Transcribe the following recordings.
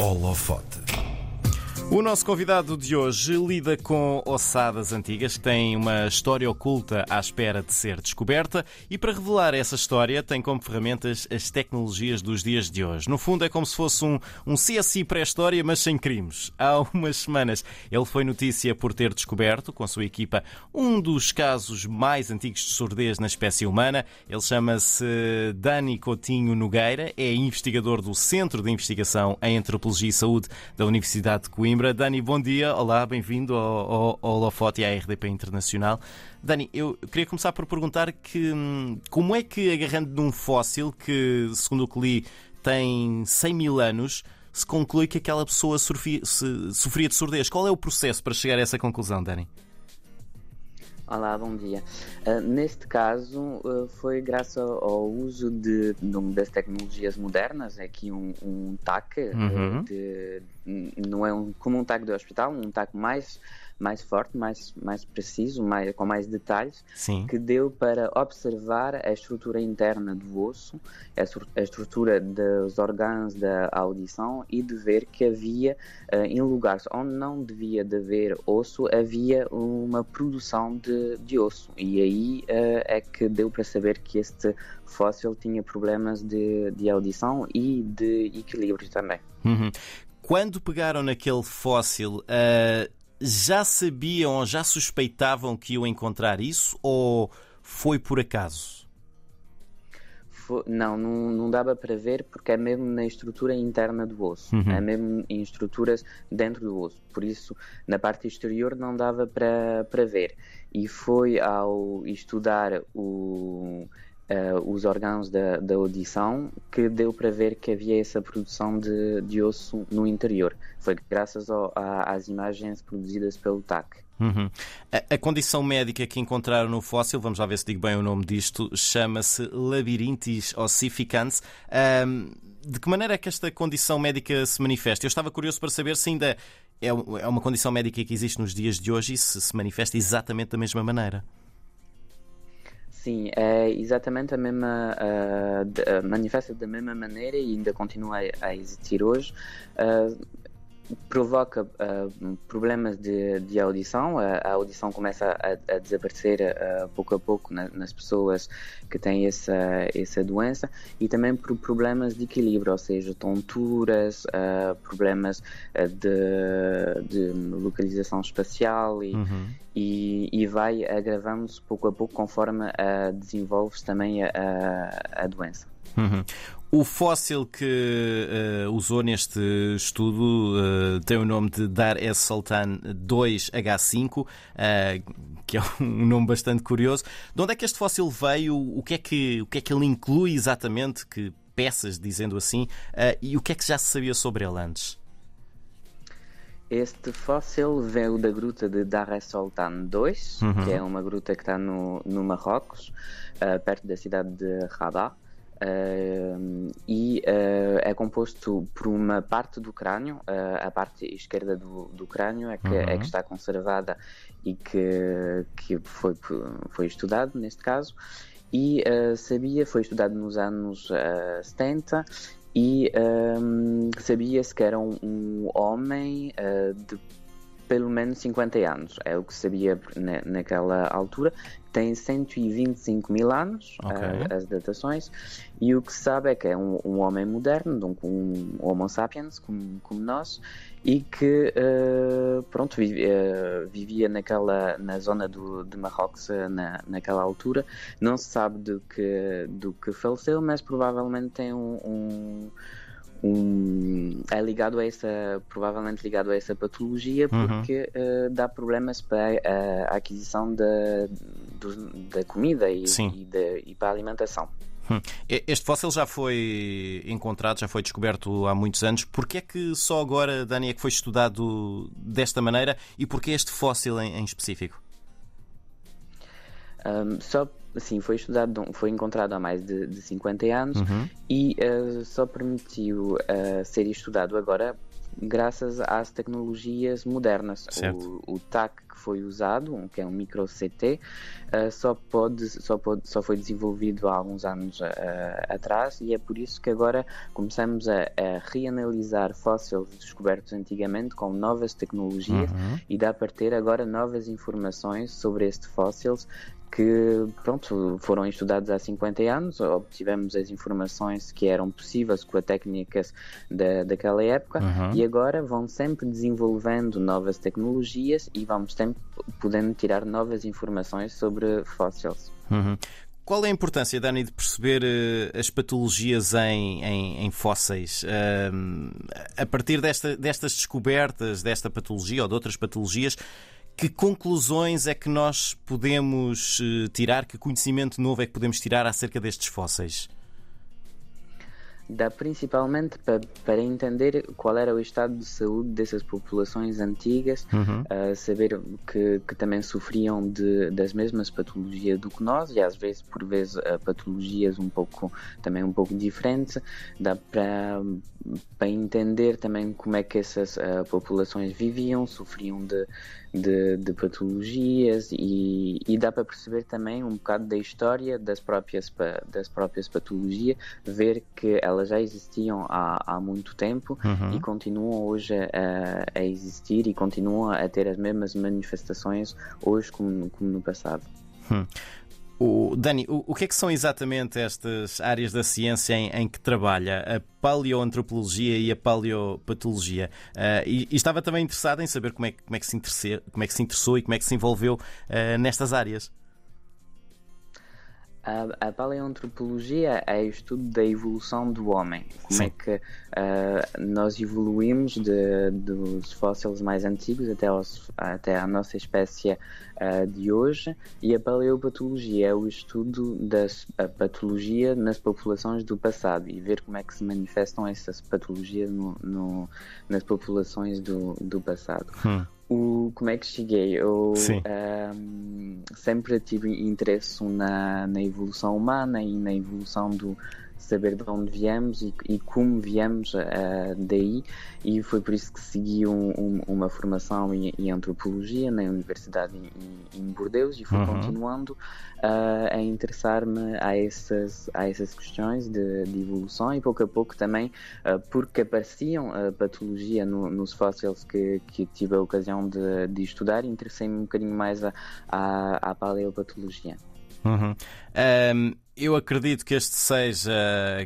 Holofote. O nosso convidado de hoje lida com ossadas antigas que têm uma história oculta à espera de ser descoberta e para revelar essa história tem como ferramentas as tecnologias dos dias de hoje. No fundo é como se fosse um, um CSI pré-história, mas sem crimes. Há umas semanas ele foi notícia por ter descoberto, com a sua equipa, um dos casos mais antigos de surdez na espécie humana. Ele chama-se Dani Coutinho Nogueira, é investigador do Centro de Investigação em Antropologia e Saúde da Universidade de Coimbra. Dani, bom dia. Olá, bem-vindo ao, ao, ao Holofote e à RDP Internacional. Dani, eu queria começar por perguntar que hum, como é que, agarrando num fóssil que, segundo o que li, tem 100 mil anos, se conclui que aquela pessoa sofria, sofria de surdez? Qual é o processo para chegar a essa conclusão, Dani? Olá, bom dia. Uh, neste caso, uh, foi graças ao uso de, de, das tecnologias modernas, aqui um, um TAC, uhum. de, não é um, como um TAC do hospital, um TAC mais mais forte, mais, mais preciso, mais, com mais detalhes, Sim. que deu para observar a estrutura interna do osso, a, estrutura dos órgãos da audição e de ver que havia, uh, em lugares onde não devia de haver osso, havia uma produção de, de osso. E aí uh, é que deu para saber que este fóssil tinha problemas de, de audição e de equilíbrio também. Uhum. Quando pegaram naquele fóssil, uh, já sabiam ou já suspeitavam que iam encontrar isso ou foi por acaso? Não, não, não dava para ver porque é mesmo na estrutura interna do osso, uhum. é mesmo em estruturas dentro do osso, por isso na parte exterior não dava para, para ver. E foi ao estudar o, uh, os órgãos da, da, audição que deu para ver que havia essa produção de, de osso no interior. Foi graças ao, a, às imagens produzidas pelo TAC. Uhum. A, a, condição médica que encontraram no fóssil, vamos lá ver se digo bem o nome disto, chama-se labirintis ossificans. Um, de que maneira é que esta condição médica se manifesta? Eu estava curioso para saber se ainda é, é uma condição médica que existe nos dias de hoje e se se manifesta exatamente da mesma maneira. Sim, é exatamente a mesma, uh, manifesta da mesma maneira e ainda continua a, a existir hoje. Uh, provoca uh, problemas de, de audição, a, a, audição começa a, a desaparecer uh, pouco a pouco na, nas pessoas que têm essa, essa doença e também por problemas de equilíbrio, ou seja, tonturas, uh, problemas de, de, localização espacial e, uhum. e, e, vai agravando-se pouco a pouco conforme desenvolve-se também a, a, a doença. Uhum. O fóssil que uh, usou neste estudo uh, tem o nome de Dar es Sultan 2H5, uh, que é um nome bastante curioso. De onde é que este fóssil veio? O que é que, o que, é que ele inclui exatamente? Que peças, dizendo assim? e o que é que já se sabia sobre ele antes? Este fóssil veio da gruta de Dar es Sultan 2, uhum. que é uma gruta que está no, no Marrocos, perto da cidade de Rabat. Uh, e uh, é composto por uma parte do crânio, uh, a parte esquerda do, do crânio é que, uhum. é que, uhum. está conservada e que, que foi, foi estudado neste caso. E sabia, foi estudado nos anos 70 e sabia-se que era um, um homem de pelo menos 50 anos, é o que sabia na, naquela altura. Tem 125 mil anos, okay. uh, as datações, e o que se sabe é que é um, um homem moderno, um Homo sapiens, como, como nós, e que uh, pronto, vivia, uh, vivia naquela, na zona do, de Marrocos na, naquela altura. Não se sabe do que, do que faleceu, mas provavelmente tem um, um um, é ligado a essa, provavelmente ligado a essa patologia, uhum. porque uhum. uh, dá problemas para a aquisição da, do, da comida e, e, de, e, para a alimentação. Hum. Este fóssil já foi encontrado, já foi descoberto há muitos anos. Porquê é que só agora, Dani, é que foi estudado desta maneira e porquê este fóssil em, em específico? Um, só sim, foi estudado, foi encontrado há mais de, de 50 anos uhum. e uh, só permitiu uh, ser estudado agora graças às tecnologias modernas. O, o, TAC que foi usado, que é um micro CT, uh, só, pode, só, pode, só foi desenvolvido há alguns anos uh, atrás e é por isso que agora começamos a, a reanalisar fósseis descobertos antigamente com novas tecnologias uhum. e dá para ter agora novas informações sobre este fósseis que pronto, foram estudados há 50 anos, obtivemos as informações que eram possíveis com as técnicas da, daquela época uhum. e agora vão sempre desenvolvendo novas tecnologias e vamos sempre podendo tirar novas informações sobre fósseis. Uhum. Qual é a importância, Dani, de perceber uh, as patologias em, em, em fósseis? Uh, a partir desta, destas descobertas, desta patologia ou de outras patologias, que conclusões é que nós podemos eh, tirar? Que conhecimento novo é que podemos tirar acerca destes fósseis? dá principalmente para, para entender qual era o estado de saúde dessas populações antigas, uhum. uh, saber que, que também sofriam de, das mesmas patologias do que nós e às vezes por vezes uh, patologias um pouco também um pouco diferentes, dá para para entender também como é que essas uh, populações viviam, sofriam de, de, de patologias e, e, dá para perceber também um bocado da história das próprias, das próprias patologias, ver que elas já existiam há, há muito tempo uhum. e continuam hoje a, a, existir e continuam a ter as mesmas manifestações hoje como, como no passado. Hum. O, Dani, o, o, que é que são exatamente estas áreas da ciência em, em que trabalha a paleoantropologia e a paleopatologia? Uh, e, e, estava também interessado em saber como é, como, é que se como é que se interessou e como é que se envolveu uh, nestas áreas. A, a, paleoantropologia é o estudo da evolução do homem. Como Sim. é que uh, nós evoluímos de, dos fósseis mais antigos até, aos, até a nossa espécie uh, de hoje. E a paleopatologia é o estudo da patologia nas populações do passado e ver como é que se manifestam essas patologias no, no, nas populações do, do passado. Hum o, como é que cheguei? Eu um, sempre tive interesse na, na evolução humana e na evolução do, saber de onde viemos e, e como viemos uh, daí e foi por isso que segui um, um, uma formação em, em, antropologia na universidade em, em Bordeus e fui uhum. continuando uh, a interessar-me a essas, a essas questões de, de, evolução e pouco a pouco também uh, porque apareciam a patologia no, nos fósseis que, que tive a ocasião de, de estudar interessei-me um bocadinho mais a, a, à paleopatologia. Uhum. Um, eu acredito que este seja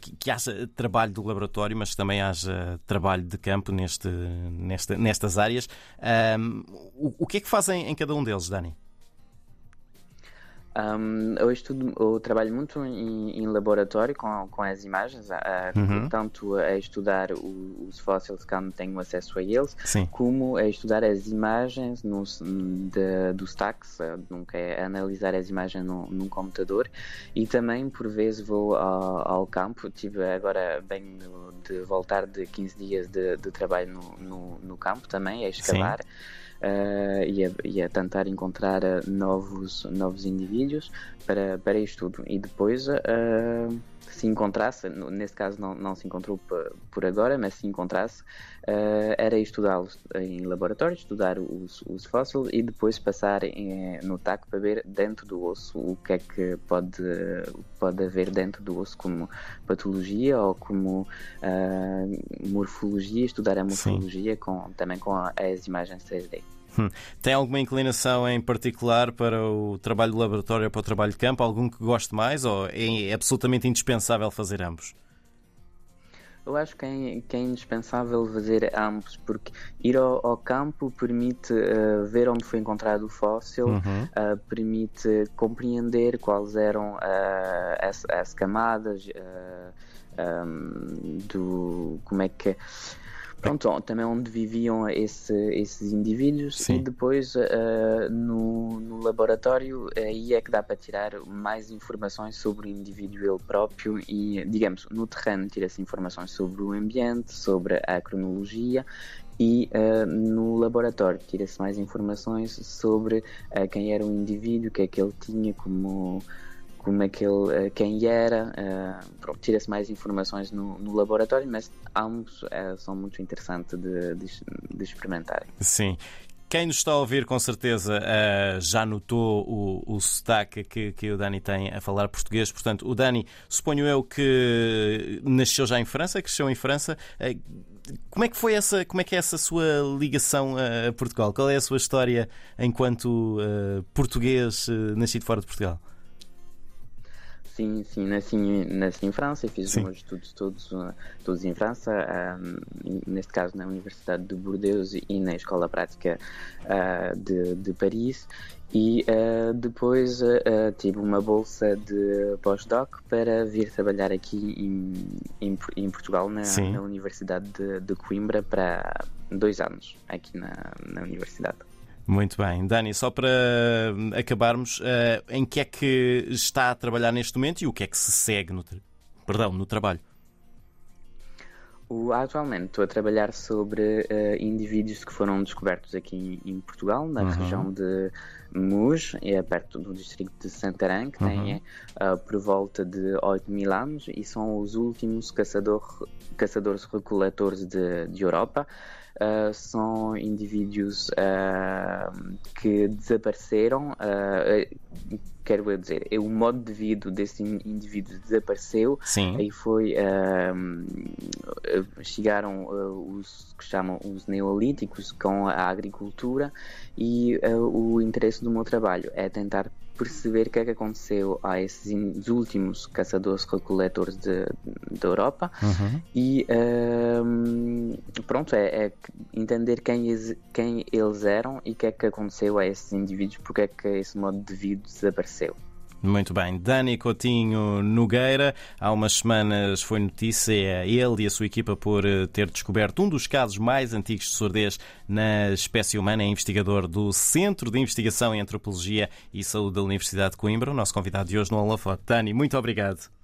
que, que haja trabalho do laboratório, mas também haja trabalho de campo neste, nesta, nestas áreas. Um, o, o que é que fazem em cada um deles, Dani? Um, eu estudo, eu trabalho muito em, em laboratório com, com as imagens, uh, uhum. tanto a estudar o, os fósseis quando tenho acesso a eles, Sim. como a estudar as imagens nos, de, dos taques, uh, nunca é analisar as imagens no, num computador e também por vezes vou ao, ao campo, tive agora bem de voltar de 15 dias de, de trabalho no, no, no, campo também, a escavar. Sim uh, e, a, e, a, tentar encontrar uh, novos, novos indivíduos para, para estudo. E depois, uh, se encontrasse, nesse caso não, não se encontrou por agora, mas se encontrasse, era estudá-los em laboratório, estudar os, os fósseis e depois passar em, no TAC para ver dentro do osso o que é que pode, pode haver dentro do osso como patologia ou como morfologia, estudar a morfologia com, também com as imagens 3D. Hum. Tem alguma inclinação em particular para o trabalho de laboratório ou para o trabalho de campo? Algum que goste mais ou é absolutamente indispensável fazer ambos? Eu acho que é, que é indispensável fazer ambos, porque ir ao, ao campo permite uh, ver onde foi encontrado o fóssil, uhum. uh, permite compreender quais eram uh, as, as, camadas um, do como é que Pronto, também onde viviam esse, esses indivíduos Sim. e depois uh, no, no, laboratório aí é que dá para tirar mais informações sobre o indivíduo ele próprio e, digamos, no terreno tira-se informações sobre o ambiente, sobre a cronologia e uh, no laboratório tira-se mais informações sobre uh, quem era o indivíduo, o que é que ele tinha como como é que ele, quem era, tira-se mais informações no, no, laboratório, mas ambos são muito interessantes de, de, de experimentar. Sim. Quem nos está a ouvir, com certeza, uh, já notou o, o sotaque que, que o Dani tem a falar português. Portanto, o Dani, suponho eu que nasceu já em França, cresceu em França. Uh, como é que foi essa, como é que é essa sua ligação a Portugal? Qual é a sua história enquanto uh, português nascido fora de Portugal? Sim, sim, nasci, nasci em França, fiz sim. os meus estudos todos, todos em França, um, neste caso na Universidade de Bordeaux e na Escola Prática uh, de, de Paris. E uh, depois uh, tive uma bolsa de pós-doc para vir trabalhar aqui em, em, em Portugal, na, na Universidade de, de, Coimbra, para dois anos aqui na, na Universidade. Muito bem. Dani, só para acabarmos, uh, em que é que está a trabalhar neste momento e o que é que se segue no, perdão, no trabalho? atualmente estou a trabalhar sobre uh, indivíduos que foram descobertos aqui em, em Portugal, na uhum. região de Muj, é perto do distrito de Santarém, que uhum. tem uh, por volta de 8 mil anos e são os últimos caçador, caçadores-recoletores de, de Europa. Uh, são indivíduos uh, que desapareceram, uh, quero dizer, é o modo de vida desse indivíduo desapareceu Sim. e foi chegaram os que chamam os neolíticos com a agricultura e o interesse do meu trabalho é tentar perceber o que é que aconteceu a esses últimos caçadores-recoletores da Europa uhum. e um, pronto, é, é, entender quem, quem eles eram e o que é que aconteceu a esses indivíduos, porque é que esse modo de vida desapareceu. Muito bem. Dani Coutinho Nogueira, há umas semanas foi notícia ele e a sua equipa por eh, ter descoberto um dos casos mais antigos de surdez na espécie humana. É investigador do Centro de Investigação em Antropologia e Saúde da Universidade de Coimbra. O nosso convidado de hoje no Holofote. Dani, muito obrigado.